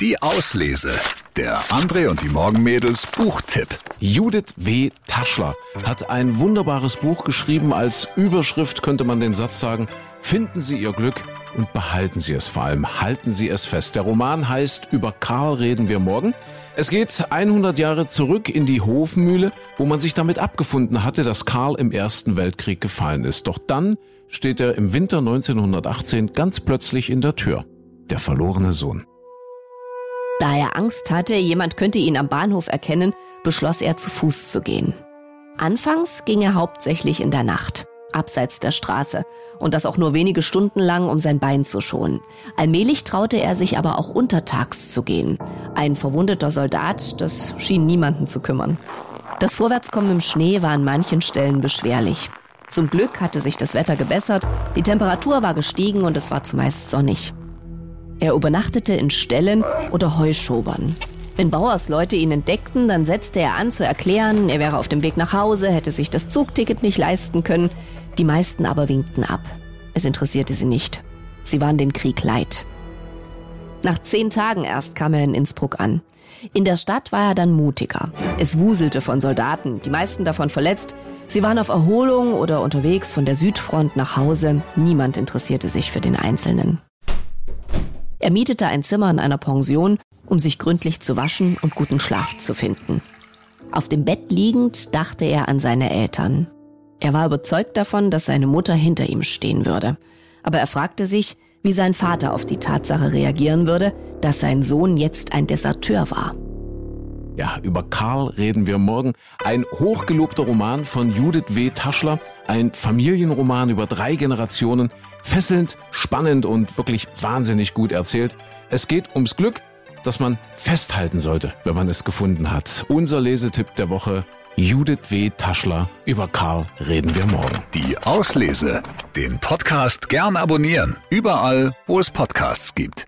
Die Auslese. Der André und die Morgenmädels Buchtipp. Judith W. Taschler hat ein wunderbares Buch geschrieben. Als Überschrift könnte man den Satz sagen, finden Sie Ihr Glück und behalten Sie es vor allem, halten Sie es fest. Der Roman heißt Über Karl reden wir morgen. Es geht 100 Jahre zurück in die Hofmühle, wo man sich damit abgefunden hatte, dass Karl im Ersten Weltkrieg gefallen ist. Doch dann steht er im Winter 1918 ganz plötzlich in der Tür. Der verlorene Sohn. Da er Angst hatte, jemand könnte ihn am Bahnhof erkennen, beschloss er zu Fuß zu gehen. Anfangs ging er hauptsächlich in der Nacht, abseits der Straße, und das auch nur wenige Stunden lang, um sein Bein zu schonen. Allmählich traute er sich aber auch untertags zu gehen. Ein verwundeter Soldat, das schien niemanden zu kümmern. Das Vorwärtskommen im Schnee war an manchen Stellen beschwerlich. Zum Glück hatte sich das Wetter gebessert, die Temperatur war gestiegen und es war zumeist sonnig. Er übernachtete in Ställen oder Heuschobern. Wenn Bauersleute ihn entdeckten, dann setzte er an zu erklären, er wäre auf dem Weg nach Hause, hätte sich das Zugticket nicht leisten können. Die meisten aber winkten ab. Es interessierte sie nicht. Sie waren den Krieg leid. Nach zehn Tagen erst kam er in Innsbruck an. In der Stadt war er dann mutiger. Es wuselte von Soldaten, die meisten davon verletzt. Sie waren auf Erholung oder unterwegs von der Südfront nach Hause. Niemand interessierte sich für den Einzelnen. Er mietete ein Zimmer in einer Pension, um sich gründlich zu waschen und guten Schlaf zu finden. Auf dem Bett liegend dachte er an seine Eltern. Er war überzeugt davon, dass seine Mutter hinter ihm stehen würde. Aber er fragte sich, wie sein Vater auf die Tatsache reagieren würde, dass sein Sohn jetzt ein Deserteur war. Ja, über Karl reden wir morgen. Ein hochgelobter Roman von Judith W. Taschler, ein Familienroman über drei Generationen, fesselnd, spannend und wirklich wahnsinnig gut erzählt. Es geht ums Glück, das man festhalten sollte, wenn man es gefunden hat. Unser Lesetipp der Woche, Judith W. Taschler. Über Karl reden wir morgen. Die Auslese. Den Podcast gern abonnieren. Überall, wo es Podcasts gibt.